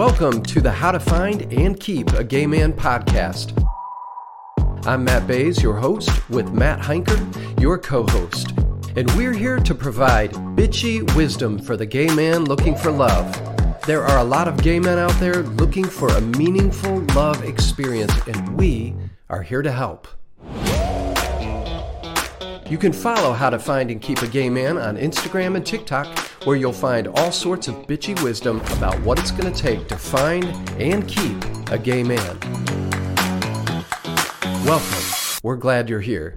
Welcome to the How to Find and Keep a Gay Man podcast. I'm Matt Bays, your host, with Matt Heinker, your co host. And we're here to provide bitchy wisdom for the gay man looking for love. There are a lot of gay men out there looking for a meaningful love experience, and we are here to help. You can follow How to Find and Keep a Gay Man on Instagram and TikTok, where you'll find all sorts of bitchy wisdom about what it's going to take to find and keep a gay man. Welcome. We're glad you're here.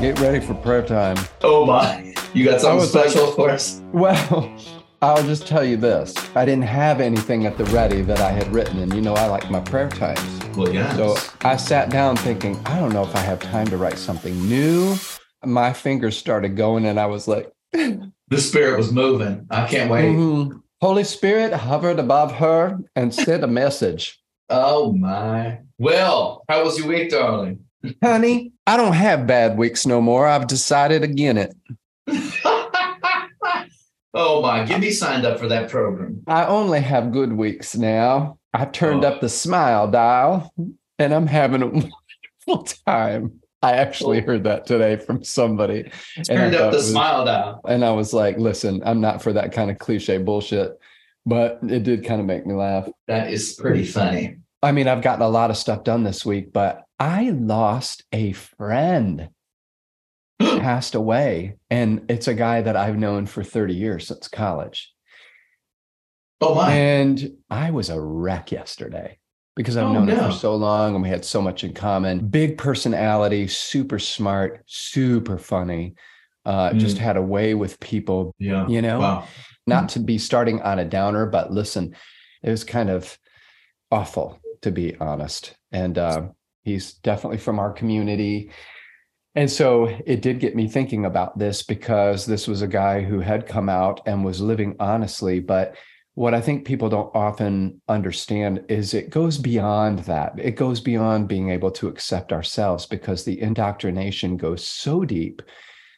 Get ready for prayer time. Oh my. You got something special like, for us? Well, I'll just tell you this. I didn't have anything at the ready that I had written, and you know I like my prayer times. Well, yeah. So I sat down thinking, I don't know if I have time to write something new. My fingers started going, and I was like, The spirit was moving. I can't wait. Mm-hmm. Holy Spirit hovered above her and sent a message. Oh my. Well, how was your week, darling? Honey, I don't have bad weeks no more. I've decided again it. oh my, get me signed up for that program. I only have good weeks now. I've turned oh. up the smile dial and I'm having a wonderful time. I actually heard that today from somebody. Turned up the was, smile dial. And I was like, listen, I'm not for that kind of cliche bullshit. But it did kind of make me laugh. That is pretty funny. I mean, I've gotten a lot of stuff done this week, but I lost a friend, passed away. And it's a guy that I've known for 30 years since college. Oh, my. And I was a wreck yesterday because I've oh, known no. him for so long and we had so much in common. Big personality, super smart, super funny. Uh, mm. Just had a way with people. Yeah. You know, wow. not to be starting on a downer, but listen, it was kind of awful to be honest. And uh, he's definitely from our community. And so it did get me thinking about this because this was a guy who had come out and was living honestly. But what I think people don't often understand is it goes beyond that. It goes beyond being able to accept ourselves because the indoctrination goes so deep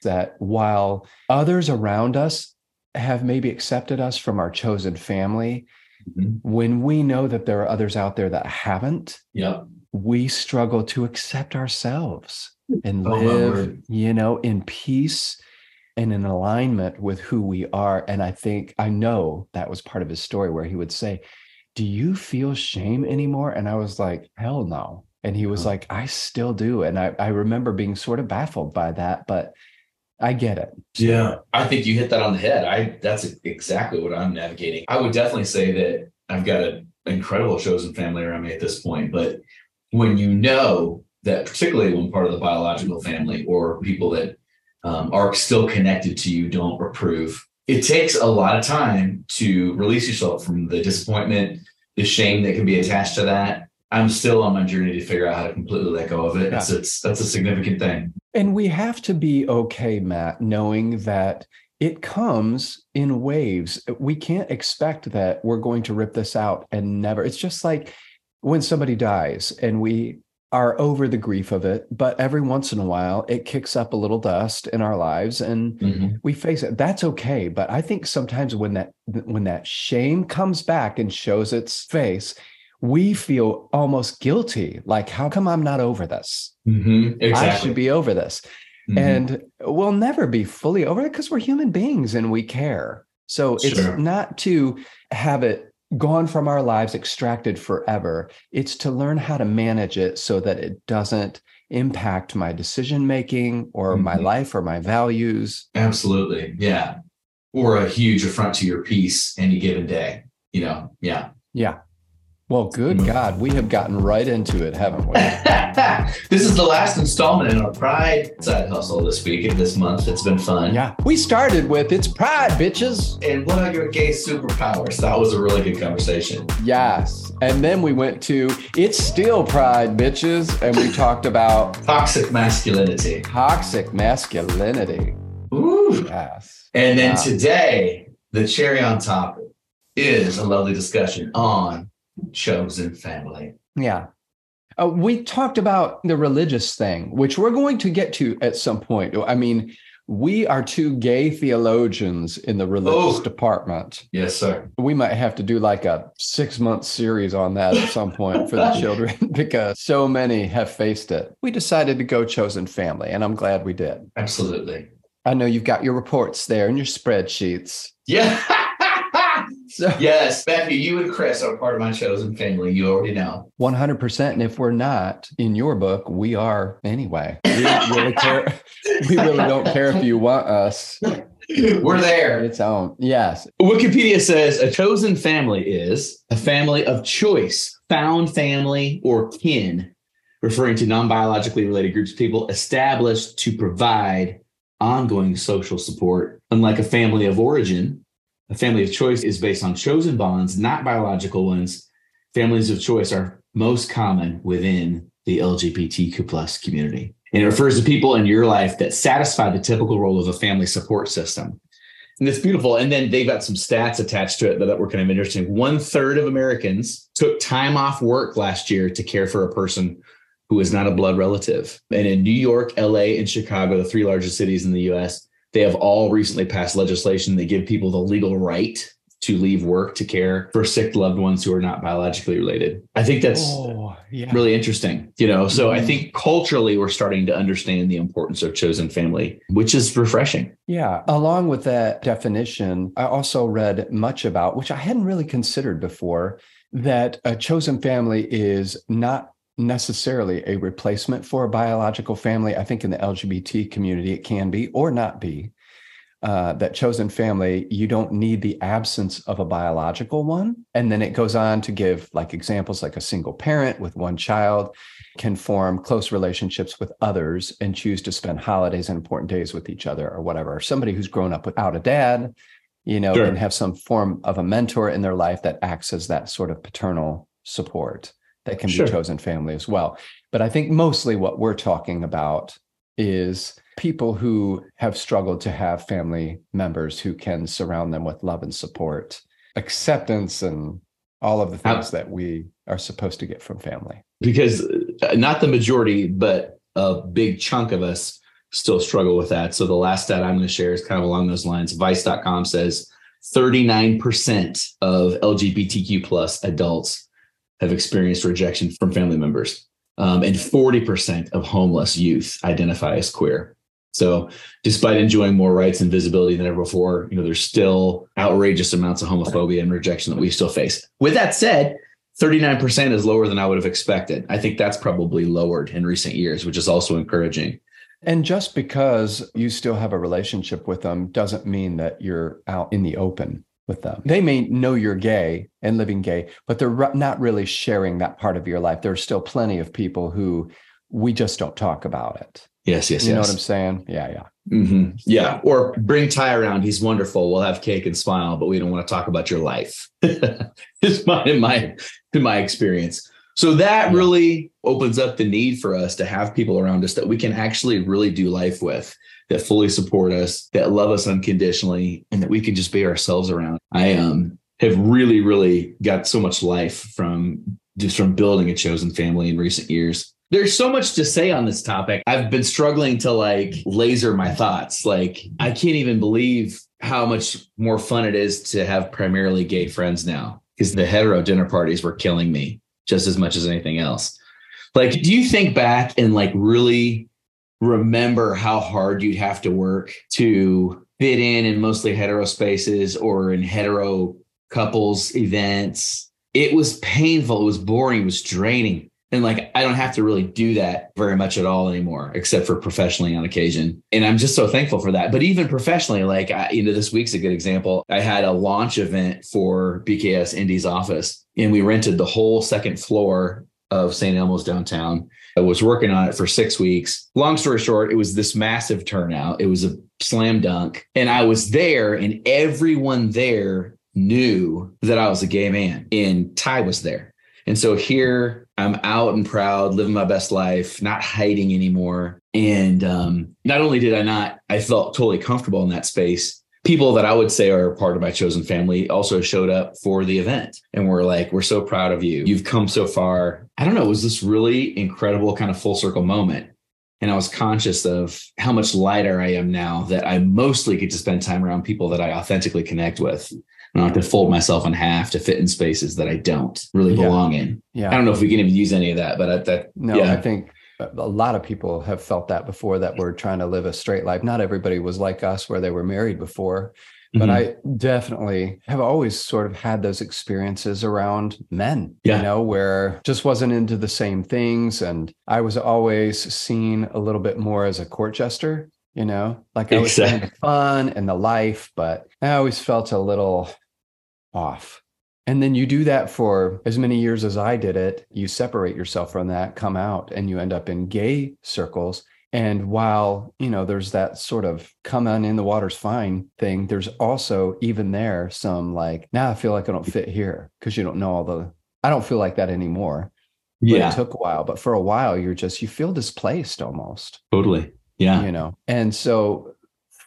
that while others around us have maybe accepted us from our chosen family, mm-hmm. when we know that there are others out there that haven't, yeah. we struggle to accept ourselves and oh, live, you know, in peace and in alignment with who we are. And I think I know that was part of his story where he would say, Do you feel shame anymore? And I was like, Hell no. And he was uh-huh. like, I still do. And I, I remember being sort of baffled by that, but I get it. Yeah. I think you hit that on the head. I that's exactly what I'm navigating. I would definitely say that I've got an incredible chosen family around me at this point. But when you know that particularly when part of the biological family or people that um, are still connected to you don't approve. It takes a lot of time to release yourself from the disappointment, the shame that can be attached to that. I'm still on my journey to figure out how to completely let go of it. Yeah. It's, it's that's a significant thing. And we have to be okay, Matt, knowing that it comes in waves. We can't expect that we're going to rip this out and never. It's just like when somebody dies and we are over the grief of it, but every once in a while it kicks up a little dust in our lives and mm-hmm. we face it. That's okay. But I think sometimes when that when that shame comes back and shows its face, we feel almost guilty. Like, how come I'm not over this? Mm-hmm. Exactly. I should be over this. Mm-hmm. And we'll never be fully over it because we're human beings and we care. So sure. it's not to have it gone from our lives, extracted forever. It's to learn how to manage it so that it doesn't impact my decision making or mm-hmm. my life or my values. Absolutely. Yeah. Or a huge affront to your peace any given day. You know, yeah. Yeah. Well, good mm-hmm. God, we have gotten right into it, haven't we? this is the last installment in our Pride side hustle this week and this month. It's been fun. Yeah. We started with It's Pride, bitches. And what are your gay superpowers? That was a really good conversation. Yes. And then we went to It's Still Pride, bitches. And we talked about toxic masculinity. Toxic masculinity. Ooh. Yes. And then today, the cherry on top is a lovely discussion on chosen family. Yeah. Uh, we talked about the religious thing, which we're going to get to at some point. I mean, we are two gay theologians in the religious oh, department. Yes, sir. We might have to do like a six month series on that at some point for the children because so many have faced it. We decided to go chosen family, and I'm glad we did. Absolutely. I know you've got your reports there and your spreadsheets. Yeah. So, yes, Becky, you and Chris are part of my chosen family. You already know. 100%. And if we're not in your book, we are anyway. We really care. we really don't care if you want us. We're there. Its own. Yes. Wikipedia says a chosen family is a family of choice, found family, or kin, referring to non biologically related groups of people established to provide ongoing social support. Unlike a family of origin, a family of choice is based on chosen bonds, not biological ones. Families of choice are most common within the LGBTQ plus community. And it refers to people in your life that satisfy the typical role of a family support system. And it's beautiful. And then they've got some stats attached to it that were kind of interesting. One third of Americans took time off work last year to care for a person who is not a blood relative. And in New York, LA, and Chicago, the three largest cities in the US, they have all recently passed legislation that give people the legal right to leave work to care for sick loved ones who are not biologically related. I think that's oh, yeah. really interesting, you know. So mm-hmm. I think culturally we're starting to understand the importance of chosen family, which is refreshing. Yeah, along with that definition, I also read much about which I hadn't really considered before that a chosen family is not necessarily a replacement for a biological family. I think in the LGBT community, it can be or not be. Uh, that chosen family, you don't need the absence of a biological one. And then it goes on to give like examples like a single parent with one child can form close relationships with others and choose to spend holidays and important days with each other or whatever. Somebody who's grown up without a dad, you know, sure. can have some form of a mentor in their life that acts as that sort of paternal support that can sure. be chosen family as well. But I think mostly what we're talking about is people who have struggled to have family members who can surround them with love and support, acceptance, and all of the things that we are supposed to get from family. Because uh, not the majority, but a big chunk of us still struggle with that. So the last stat I'm going to share is kind of along those lines. Vice.com says 39% of LGBTQ plus adults have experienced rejection from family members. Um, and 40% of homeless youth identify as queer. So, despite enjoying more rights and visibility than ever before, you know, there's still outrageous amounts of homophobia and rejection that we still face. With that said, 39% is lower than I would have expected. I think that's probably lowered in recent years, which is also encouraging. And just because you still have a relationship with them doesn't mean that you're out in the open with them. They may know you're gay and living gay, but they're not really sharing that part of your life. There's still plenty of people who we just don't talk about it. Yes, yes, you yes. know what I'm saying? Yeah, yeah. Mm-hmm. Yeah. Or bring Ty around. He's wonderful. We'll have cake and smile, but we don't want to talk about your life. it's my in my in my experience. So that yeah. really opens up the need for us to have people around us that we can actually really do life with that fully support us, that love us unconditionally, and that we can just be ourselves around. I um have really, really got so much life from just from building a chosen family in recent years. There's so much to say on this topic. I've been struggling to like laser my thoughts. Like, I can't even believe how much more fun it is to have primarily gay friends now because the hetero dinner parties were killing me just as much as anything else. Like, do you think back and like really remember how hard you'd have to work to fit in in mostly hetero spaces or in hetero couples events. It was painful. It was boring. It was draining. And like, I don't have to really do that very much at all anymore, except for professionally on occasion. And I'm just so thankful for that. But even professionally, like, I, you know, this week's a good example. I had a launch event for BKS Indy's office, and we rented the whole second floor of St. Elmo's downtown. I was working on it for six weeks. Long story short, it was this massive turnout. It was a slam dunk. And I was there, and everyone there knew that I was a gay man, and Ty was there. And so here I'm out and proud, living my best life, not hiding anymore. And um, not only did I not, I felt totally comfortable in that space. People that I would say are part of my chosen family also showed up for the event and we're like, we're so proud of you. You've come so far. I don't know, it was this really incredible kind of full circle moment. And I was conscious of how much lighter I am now that I mostly get to spend time around people that I authentically connect with. I don't have to fold myself in half to fit in spaces that I don't really belong yeah. in. Yeah. I don't know if we can even use any of that, but I, that no, yeah. I think a lot of people have felt that before that we're trying to live a straight life. Not everybody was like us where they were married before, but mm-hmm. I definitely have always sort of had those experiences around men, yeah. you know, where just wasn't into the same things. And I was always seen a little bit more as a court jester, you know, like I was exactly. the fun and the life, but I always felt a little off. And then you do that for as many years as I did it. You separate yourself from that, come out, and you end up in gay circles. And while, you know, there's that sort of come on in the water's fine thing, there's also even there some like, now nah, I feel like I don't fit here because you don't know all the, I don't feel like that anymore. Yeah. it took a while, but for a while, you're just, you feel displaced almost. Totally. Yeah. You know, and so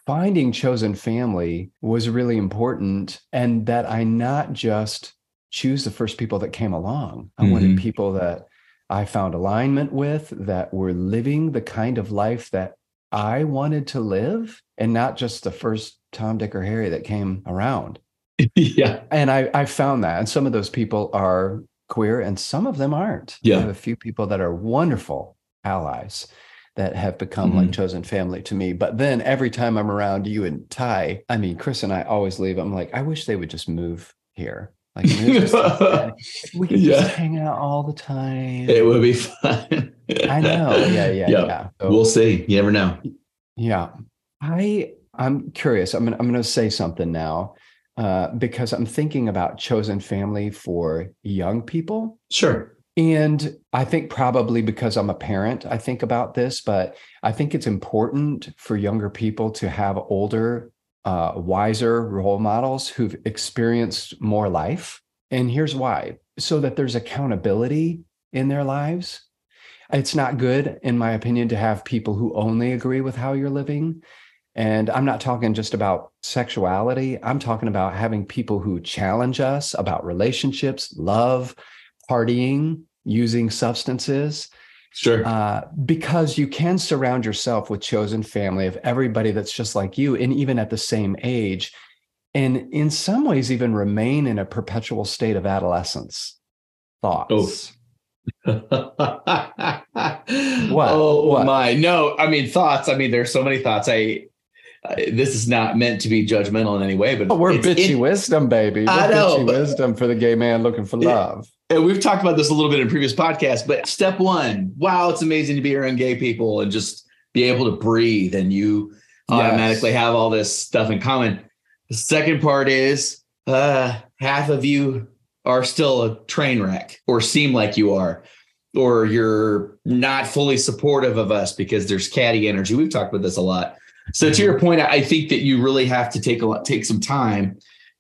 finding chosen family was really important and that I not just choose the first people that came along. I mm-hmm. wanted people that I found alignment with that were living the kind of life that I wanted to live and not just the first Tom, Dick, or Harry that came around. yeah. And I, I found that. And some of those people are queer and some of them aren't. Yeah. I have a few people that are wonderful allies that have become mm-hmm. like chosen family to me. But then every time I'm around you and Ty, I mean, Chris and I always leave. I'm like, I wish they would just move here. Like we could yeah. just hang out all the time. It would be fun. I know. Yeah, yeah, yeah. yeah. So, we'll see. You never know. Yeah. I I'm curious. I'm gonna, I'm going to say something now uh, because I'm thinking about chosen family for young people. Sure. And I think probably because I'm a parent, I think about this, but I think it's important for younger people to have older, uh, wiser role models who've experienced more life. And here's why so that there's accountability in their lives. It's not good, in my opinion, to have people who only agree with how you're living. And I'm not talking just about sexuality. I'm talking about having people who challenge us about relationships, love, partying, using substances. Sure. Uh, because you can surround yourself with chosen family of everybody that's just like you and even at the same age. And in some ways, even remain in a perpetual state of adolescence. Thoughts. Oh. what? Oh what? my! No, I mean thoughts. I mean, there's so many thoughts. I uh, this is not meant to be judgmental in any way, but oh, we're bitchy it, wisdom, baby. We're I know, bitchy wisdom for the gay man looking for love. And we've talked about this a little bit in previous podcasts, but step one, wow, it's amazing to be around gay people and just be able to breathe and you yes. automatically have all this stuff in common. The second part is uh, half of you are still a train wreck or seem like you are, or you're not fully supportive of us because there's catty energy. We've talked about this a lot. So to your mm-hmm. point, I think that you really have to take a lot, take some time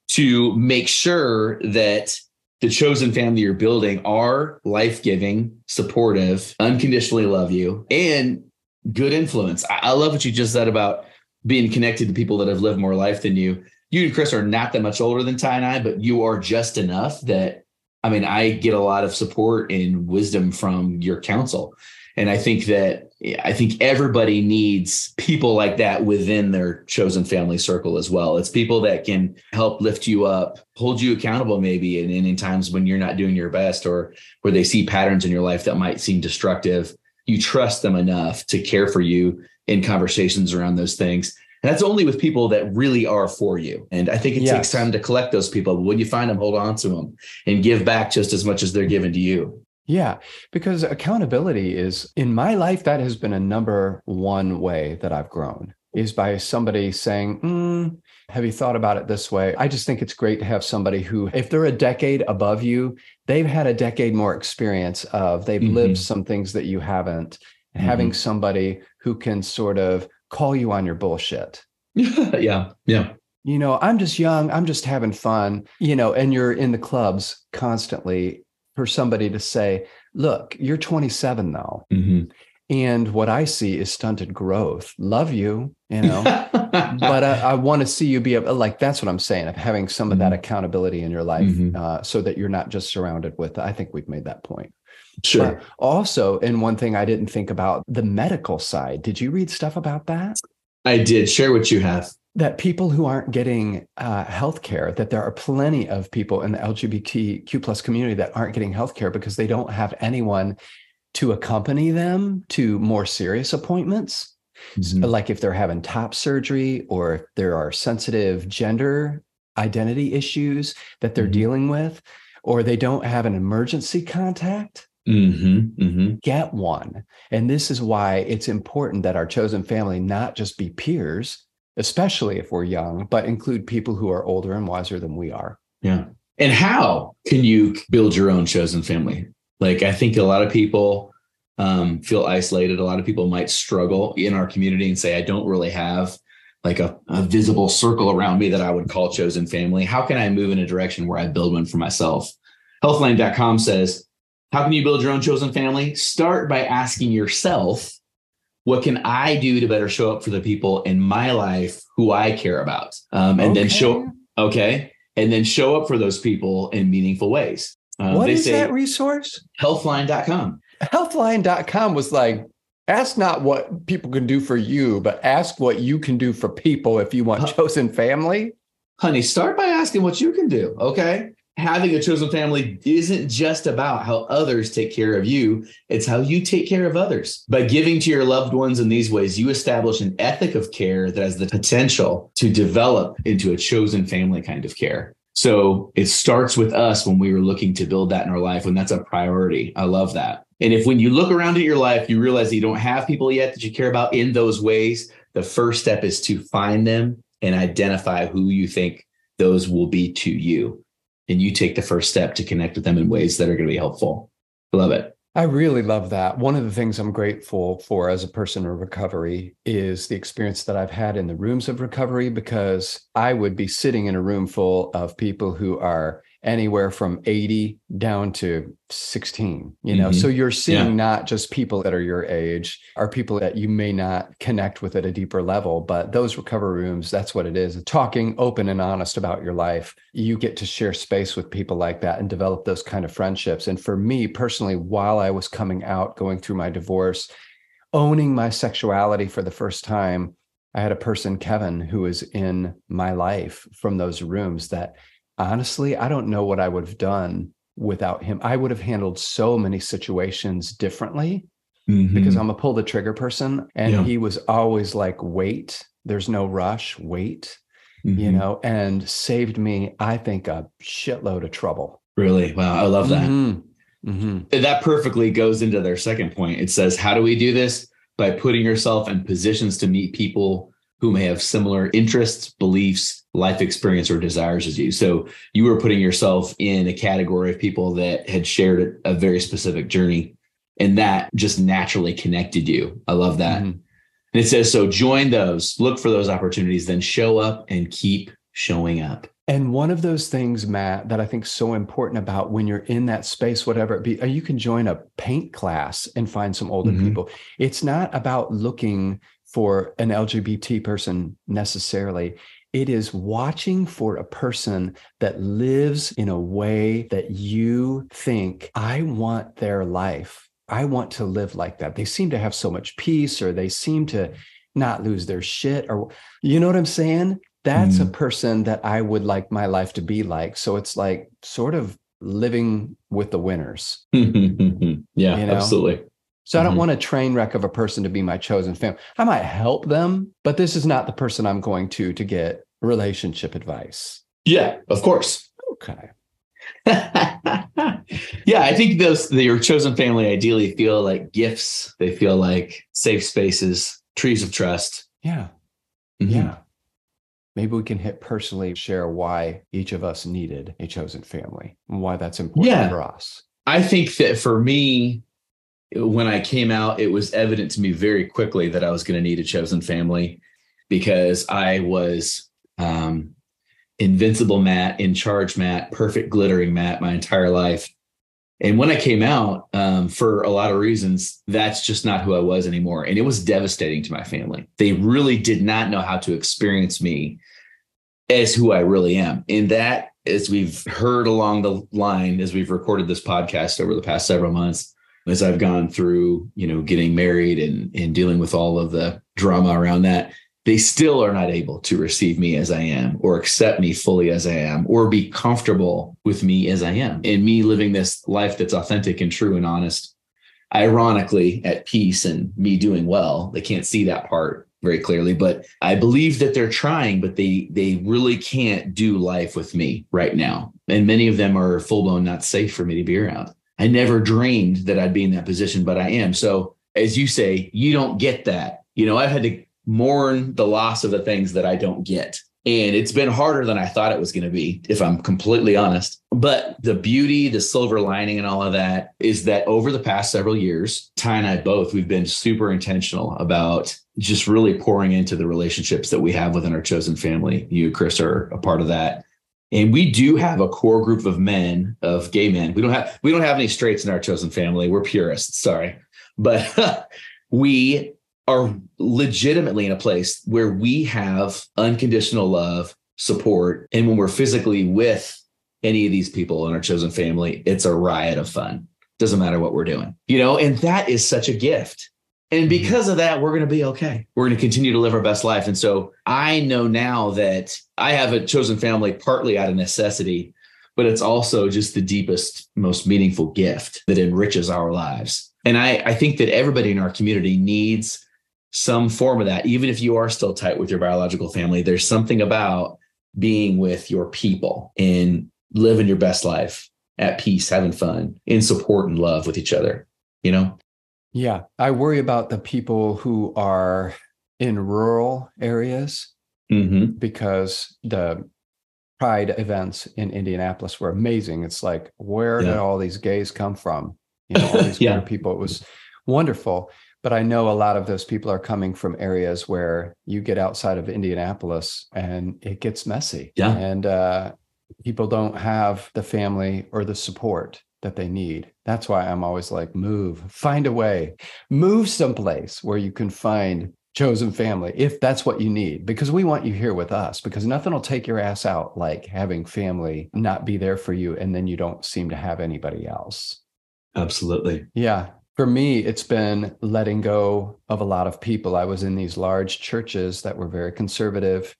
to make sure that the chosen family you're building are life giving, supportive, unconditionally love you, and good influence. I, I, love what you just said about being connected to people that have lived more life than you. You and Chris are not that much older than Ty and I, but you are just enough that I mean, I get a lot of support and wisdom from your counsel. And I think that I think everybody needs people like that within their chosen family circle as well. It's people that can help lift you up, hold you accountable, maybe, and, and in times when you're not doing your best or where they see patterns in your life that might seem destructive. You trust them enough to care for you in conversations around those things. And that's only with people that really are for you. And I think it yes. takes time to collect those people. But when you find them, hold on to them and give back just as much as they're given to you. Yeah, because accountability is in my life, that has been a number one way that I've grown is by somebody saying, mm, Have you thought about it this way? I just think it's great to have somebody who, if they're a decade above you, they've had a decade more experience of, they've mm-hmm. lived some things that you haven't. Mm-hmm. Having somebody who can sort of call you on your bullshit. yeah. Yeah. You know, I'm just young, I'm just having fun, you know, and you're in the clubs constantly for somebody to say, look, you're 27 though. Mm-hmm. And what I see is stunted growth. Love you, you know, but I, I want to see you be able, like, that's what I'm saying of having some of that Mhm. accountability in your life Mhm. uh, so that you're not just surrounded with, I think we've made that point. Sure. But also, and one thing I didn't think about the medical side. Did you read stuff about that? I did. Share what you have. That people who aren't getting uh, health care, that there are plenty of people in the LGBTQ plus community that aren't getting health care because they don't have anyone to accompany them to more serious appointments. Mhm. Like if they're having top surgery or if there are sensitive gender identity issues that they're Mhm. dealing with, or they don't have an emergency contact Mhm. Mhm. get one. And this is why it's important that our chosen family not just be peers, especially if we're young, but include people who are older and wiser than we are. Yeah. And how can you build your own chosen family? Like, I think a lot of people um, feel isolated. A lot of people might struggle in our community and say, I don't really have like a, a visible circle around me that I would call chosen family. How can I move in a direction where I build one for myself? Healthline.com says, How can you build your own chosen family? Start by asking yourself, What can I do to better show up for the people in my life who I care about? Um, and then show, okay and then show up for those people in meaningful ways uh, What is that resource? healthline.com Healthline.com was like, ask not what people can do for you, but ask what you can do for people if you want chosen family. honey start by asking what you can do okay having a chosen family isn't just about how others take care of you. It's how you take care of others. By giving to your loved ones in these ways you establish an ethic of care that has the potential to develop into a chosen family kind of care. So it starts with us when we were looking to build that in our life when that's a priority. I love that. And if when you look around at your life you realize that you don't have people yet that you care about in those ways the first step is to find them and identify who you think those will be to you. And you take the first step to connect with them in ways that are going to be helpful. Love it. I really love that. One of the things I'm grateful for as a person in recovery is the experience that I've had in the rooms of recovery because I would be sitting in a room full of people who are anywhere from 80 down to 16 you know Mhm. so you're seeing Yeah. not just people that are your age are people that you may not connect with at a deeper level but those recovery rooms that's what it is talking open and honest about your life you get to share space with people like that and develop those kind of friendships and for me personally while i was coming out going through my divorce owning my sexuality for the first time i had a person kevin who was in my life from those rooms that honestly, I don't know what I would have done without him. I would have handled so many situations differently because I'm a pull the trigger person. And Yeah. he was always like, wait, there's no rush, wait, Mhm. you know, and saved me, I think, a shitload of trouble. really wow. I love that. Mhm. Mhm. That perfectly goes into their second point. It says, How do we do this? By putting yourself in positions to meet people who may have similar interests, beliefs, life experience, or desires as you. So you were putting yourself in a category of people that had shared a very specific journey, and that just naturally connected you. I love that. Mhm. And it says, so join those, look for those opportunities, then show up and keep showing up. And one of those things, Matt, that I think is so important about when you're in that space, whatever it be, uh, you can join a paint class and find some older Mhm. people. It's not about looking for an LGBT person necessarily. It is watching for a person that lives in a way that you think, I want their life. I want to live like that. They seem to have so much peace, or they seem to not lose their shit, or you know what I'm saying? That's a mm. person that I would like my life to be like. So it's like sort of living with the winners. yeah, You know? absolutely. So I don't Mhm. want a train wreck of a person to be my chosen family. I might help them, but this is not the person I'm going to to get relationship advice. Yeah, of course. Okay. yeah, I think those your chosen family ideally feel like gifts. They feel like safe spaces, trees of trust. Yeah. Mhm. Yeah. Maybe we can hit personally share why each of us needed a chosen family and why that's important Yeah. for us. I think that for me, when I came out, it was evident to me very quickly that I was going to need a chosen family because I was um, invincible Matt, in charge Matt, perfect glittering Matt my entire life. And when I came out, um, for a lot of reasons, that's just not who I was anymore. And it was devastating to my family. They really did not know how to experience me as who I really am. And that, as we've heard along the line, as we've recorded this podcast over the past several months, as I've gone through, you know, getting married and, and dealing with all of the drama around that, they still are not able to receive me as I am or accept me fully as I am or be comfortable with me as I am and me living this life that's authentic and true and honest. Ironically, at peace and me doing well, they can't see that part very clearly, but I believe that they're trying, but they they really can't do life with me right now. And many of them are full blown not safe for me to be around. I never dreamed that I'd be in that position, but I am. So as you say, you don't get that. You know, I've had to mourn the loss of the things that I don't get. And it's been harder than I thought it was going to be, if I'm completely honest. But the beauty, the silver lining, and all of that is that over the past several years, Ty and I both, we've been super intentional about just really pouring into the relationships that we have within our chosen family. You, Chris, are a part of that. And we do have a core group of men, of gay men. We don't have we don't have any straights in our chosen family. We're purists, sorry. But we are legitimately in a place where we have unconditional love, support, and when we're physically with any of these people in our chosen family, it's a riot of fun. Doesn't matter what we're doing, you know, and that is such a gift. And mm-hmm. because of that, we're going to be okay. We're going to continue to live our best life. And so I know now that I have a chosen family partly out of necessity, but it's also just the deepest, most meaningful gift that enriches our lives. And I, I think that everybody in our community needs some form of that, even if you are still tight with your biological family, there's something about being with your people and living your best life at peace, having fun, in support and love with each other, you know? Yeah. I worry about the people who are in rural areas mm-hmm. because the pride events in Indianapolis were amazing. It's like, where yeah. did all these gays come from? You know, all these yeah. people. It was wonderful but I know a lot of those people are coming from areas where you get outside of Indianapolis and it gets messy. Yeah. And uh, people don't have the family or the support that they need. That's why I'm always like, move, find a way, move someplace where you can find chosen family if that's what you need because we want you here with us because nothing will take your ass out like having family not be there for you and then you don't seem to have anybody else absolutely yeah for me, it's been letting go of a lot of people. I was in these large churches that were very conservative,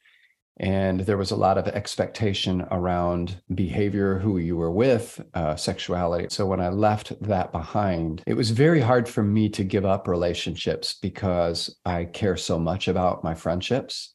and there was a lot of expectation around behavior, who you were with, uh, sexuality. So when I left that behind, it was very hard for me to give up relationships because I care so much about my friendships.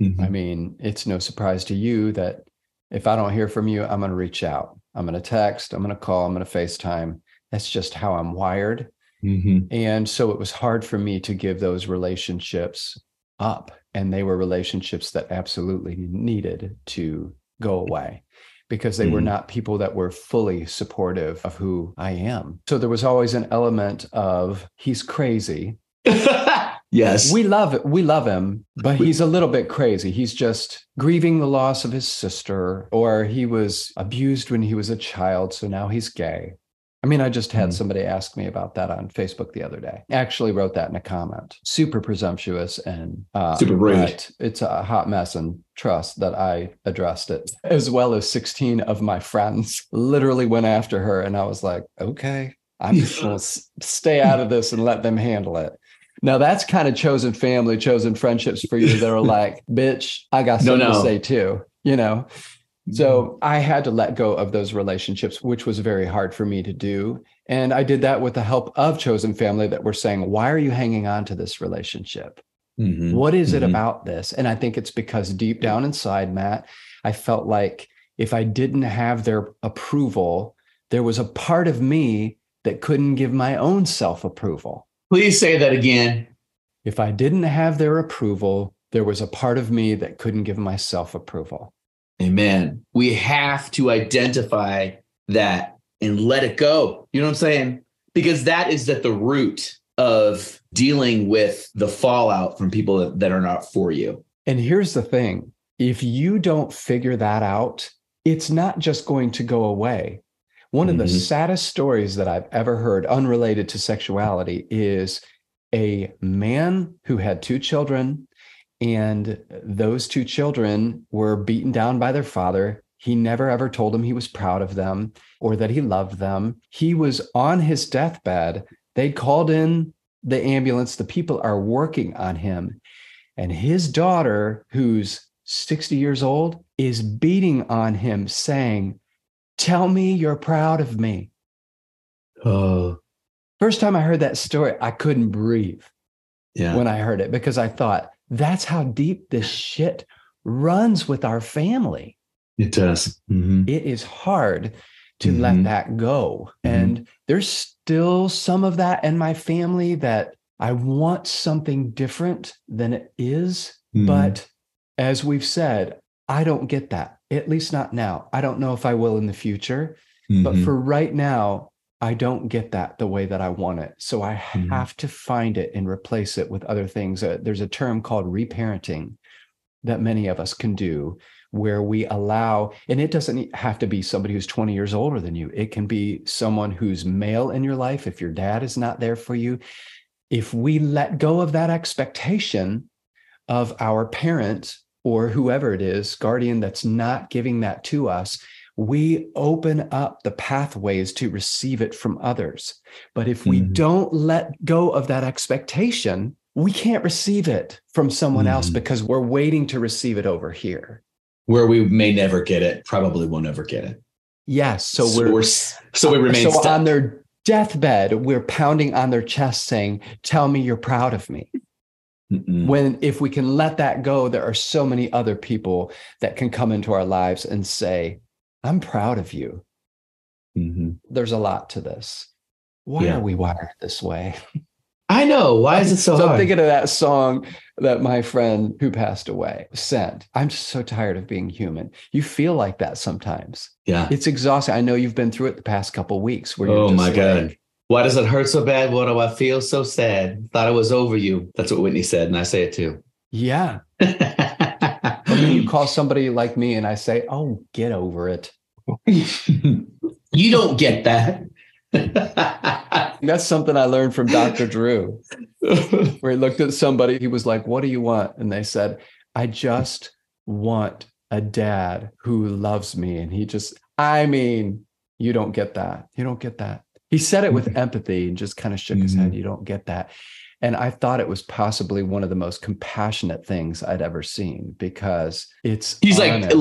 Mm-hmm. I mean, it's no surprise to you that if I don't hear from you, I'm going to reach out. I'm going to text, I'm going to call, I'm going to FaceTime. That's just how I'm wired. Mm-hmm. And so it was hard for me to give those relationships up. And they were relationships that absolutely needed to go away because they mm-hmm. were not people that were fully supportive of who I am. So there was always an element of he's crazy. yes. We love it. We love him, but he's a little bit crazy. He's just grieving the loss of his sister or he was abused when he was a child, so now he's gay. I mean, I just had mm. somebody ask me about that on Facebook the other day. I actually wrote that in a comment. Super presumptuous and uh, super rude. It's a hot mess, and trust that I addressed it, as well as 16 of my friends literally went after her. And I was like, okay, I'm just going to stay out of this and let them handle it. Now that's kind of chosen family, chosen friendships for you that are like, bitch, I got something no, no. to say too, you know? So mm-hmm. I had to let go of those relationships, which was very hard for me to do. And I did that with the help of chosen family that were saying, Why are you hanging on to this relationship? Mm-hmm. What is it mm-hmm. about this? And I think it's because deep down inside, Matt, I felt like if I didn't have their approval, there was a part of me that couldn't give my own self approval. Please say that again. If I didn't have their approval, there was a part of me that couldn't give myself approval. Amen. We have to identify that and let it go. You know what I'm saying? Because that is at the root of dealing with the fallout from people that, that are not for you. And here's the thing if you don't figure that out, it's not just going to go away. One of the Mhm. saddest stories that I've ever heard, unrelated to sexuality, is a man who had two children, and those two children were beaten down by their father. He never ever told them he was proud of them or that he loved them. He was on his deathbed. They'd called in the ambulance. The people are working on him. And his daughter, who's 60 years old, is beating on him, saying, Tell me you're proud of me. Oh, First time I heard that story, I couldn't breathe yeah. when I heard it because I thought, that's how deep this shit runs with our family. it does. Mhm. It is hard to Mhm. let that go. Mhm. And there's still some of that in my family that I want something different than it is. Mhm. But as we've said, I don't get that, at least not now. I don't know if I will in the future. But Mhm. for right now, I don't get that the way that I want it. So I Mhm. have to find it and replace it with other things. Uh, there's a term called reparenting that many of us can do where we allow, and it doesn't have to be somebody who's 20 years older than you. It can be someone who's male in your life if your dad is not there for you. If we let go of that expectation of our parent or whoever it is, guardian that's not giving that to us, we open up the pathways to receive it from others. But if we Mhm. don't let go of that expectation, we can't receive it from someone else Mhm. because we're waiting to receive it over here. Where we may never get it, probably won't ever get it. Yes. So, we're, s- so we remain so stuck. on their deathbed, we're pounding on their chest saying, Tell me you're proud of me. Mm-mm. When if we can let that go, there are so many other people that can come into our lives and say, I'm proud of you. Mhm. There's a lot to this. Why Yeah. are we wired this way? I know. Why is it so, So I'm thinking of that song that my friend who passed away sent. I'm just so tired of being human. You feel like that sometimes. yeah. It's exhausting. I know you've been through it the past couple weeks where Oh just my God. Why does it hurt so bad? Why do I feel so sad? Thought it was over you. That's what Whitney said, and I say it too. yeah. And then you call somebody like me and I say, oh, get over it. you don't get that. That's something I learned from Dr. Drew, where he looked at somebody, he was like, What do you want? And they said, I just want a dad who loves me. And he just, I mean, you don't get that. You don't get that. He said it with empathy and just kind of shook his head. Mhm. You don't get that. And I thought it was possibly one of the most compassionate things I'd ever seen because it's He's like.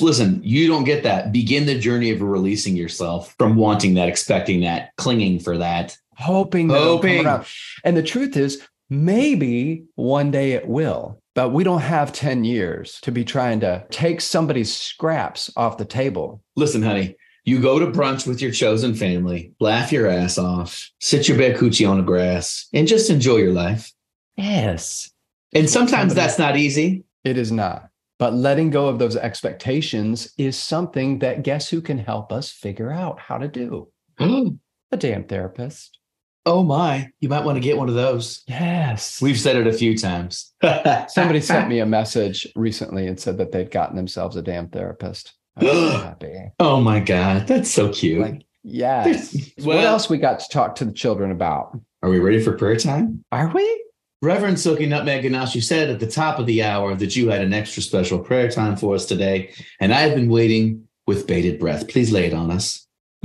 Listen, you don't get that. Begin the journey of releasing yourself from wanting that, expecting that, clinging for that. hoping that Hoping. around. And the truth is, maybe one day it will, but we don't have 10 years to be trying to take somebody's scraps off the table. Listen, honey, you go to brunch with your chosen family, laugh your ass off, sit your bare coochie on the grass, and just enjoy your life. Yes. And sometimes that's not easy. It is not. But letting go of those expectations is something that guess who can help us figure out how to do? A damn therapist. Oh my, you might want to get one of those. Yes. We've said it a few times. Somebody sent me a message recently and said that they'd gotten themselves a damn therapist. I was so happy. Oh my God, that's so cute. Like, yes. what else we got to talk to the children about? Are we ready for prayer time? Are we? Reverend Silky Nutmeg Ganache, you said at the top of the hour that you had an extra special prayer time for us today, and I have been waiting with bated breath. Please lay it on us.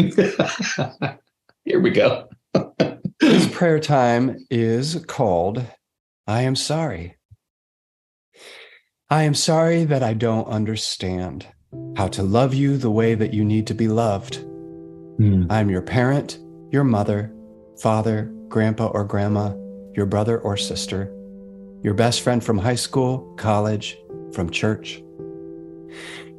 Here we go. This prayer time is called I Am Sorry. I am sorry that I don't understand how to love you the way that you need to be loved. Hmm. I'm your parent, your mother, father, grandpa or grandma, your brother or sister, your best friend from high school, college, from church.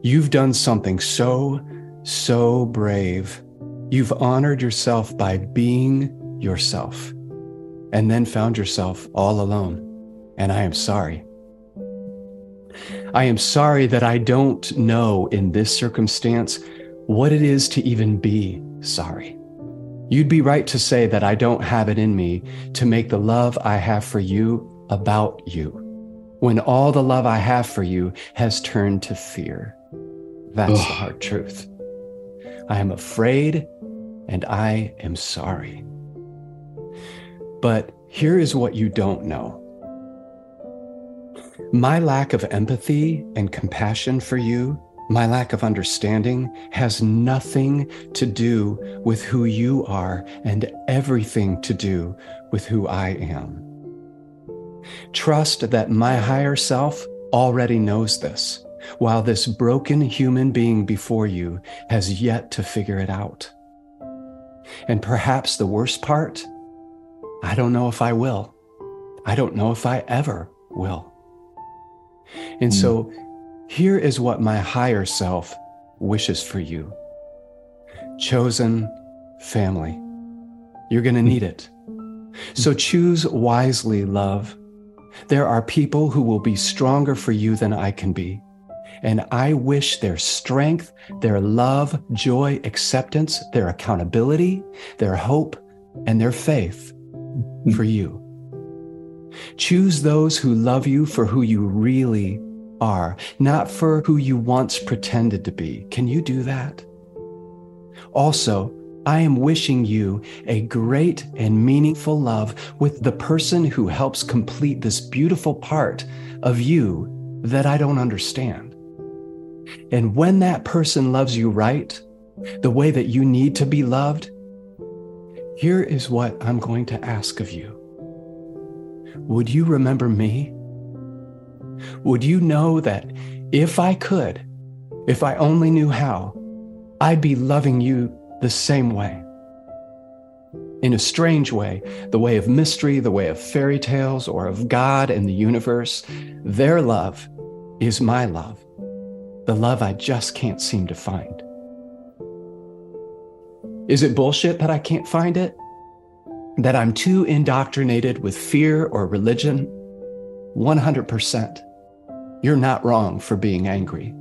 You've done something so, so brave. You've honored yourself by being yourself and then found yourself all alone. And I am sorry. I am sorry that I don't know in this circumstance what it is to even be sorry. You'd be right to say that I don't have it in me to make the love I have for you about you, when all the love I have for you has turned to fear. That's the hard truth. I am afraid and I am sorry. But here is what you don't know. My lack of empathy and compassion for you, my lack of understanding, has nothing to do with who you are and everything to do with who I am. Trust that my higher self already knows this, while this broken human being before you has yet to figure it out. And perhaps the worst part, I don't know if I will. I don't know if I ever will. And mm. so here is what my higher self wishes for you chosen family. You're going to hmm. need it. So hmm. choose wisely, love. There are people who will be stronger for you than I can be. And I wish their strength, their love, joy, acceptance, their accountability, their hope, and their faith hmm. for you. Choose those who love you for who you really are, not for who you once pretended to be. Can you do that? Also, I am wishing you a great and meaningful love with the person who helps complete this beautiful part of you that I don't understand. And when that person loves you right, the way that you need to be loved, here is what I'm going to ask of you. Would you remember me? Would you know that if I could, if I only knew how, I'd be loving you the same way. In a strange way, the way of mystery, the way of fairy tales, or of God and the universe, their love is my love, the love I just can't seem to find. Is it bullshit that I can't find it? That I'm too indoctrinated with fear or religion? 100%. You're not wrong for being angry.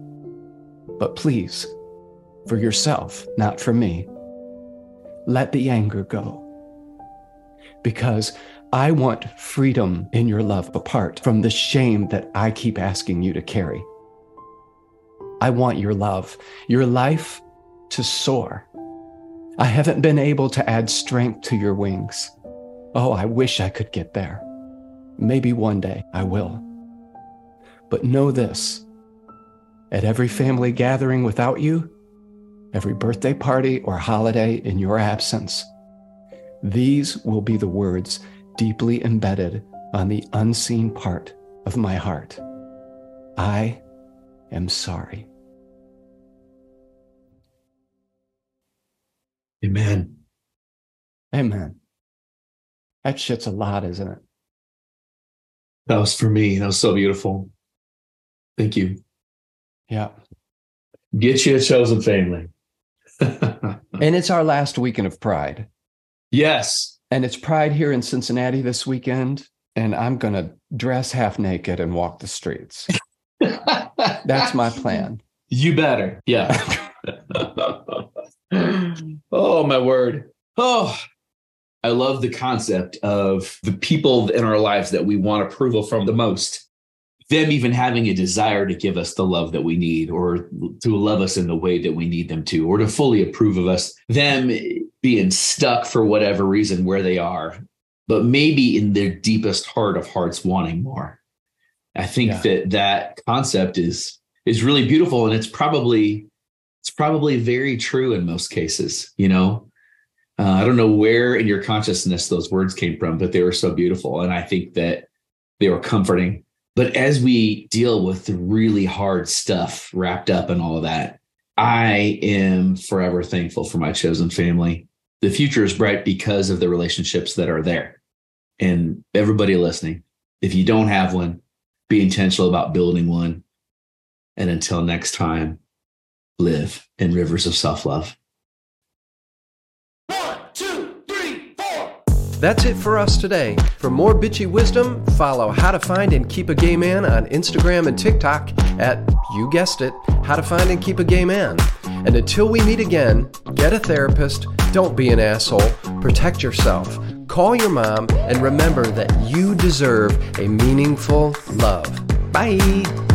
But please, for yourself, not for me. Let the anger go. Because I want freedom in your love apart from the shame that I keep asking you to carry. I want your love, your life to soar. I haven't been able to add strength to your wings. Oh, I wish I could get there. Maybe one day I will. But know this at every family gathering without you, every birthday party or holiday in your absence. These will be the words deeply embedded on the unseen part of my heart. I am sorry. Amen. Amen. That shit's a lot, isn't it? That was for me. That was so beautiful. Thank you. Yeah. Get you a chosen family. and it's our last weekend of Pride. Yes. And it's Pride here in Cincinnati this weekend. And I'm going to dress half naked and walk the streets. That's my plan. You better. Yeah. oh, my word. Oh, I love the concept of the people in our lives that we want approval from the most them even having a desire to give us the love that we need or to love us in the way that we need them to or to fully approve of us them being stuck for whatever reason where they are but maybe in their deepest heart of hearts wanting more i think yeah. that that concept is is really beautiful and it's probably it's probably very true in most cases you know uh, i don't know where in your consciousness those words came from but they were so beautiful and i think that they were comforting but as we deal with the really hard stuff wrapped up in all of that, I am forever thankful for my chosen family. The future is bright because of the relationships that are there. And everybody listening, if you don't have one, be intentional about building one. And until next time, live in rivers of self love. That's it for us today. For more bitchy wisdom, follow How to Find and Keep a Gay Man on Instagram and TikTok at, you guessed it, How to Find and Keep a Gay Man. And until we meet again, get a therapist, don't be an asshole, protect yourself, call your mom, and remember that you deserve a meaningful love. Bye.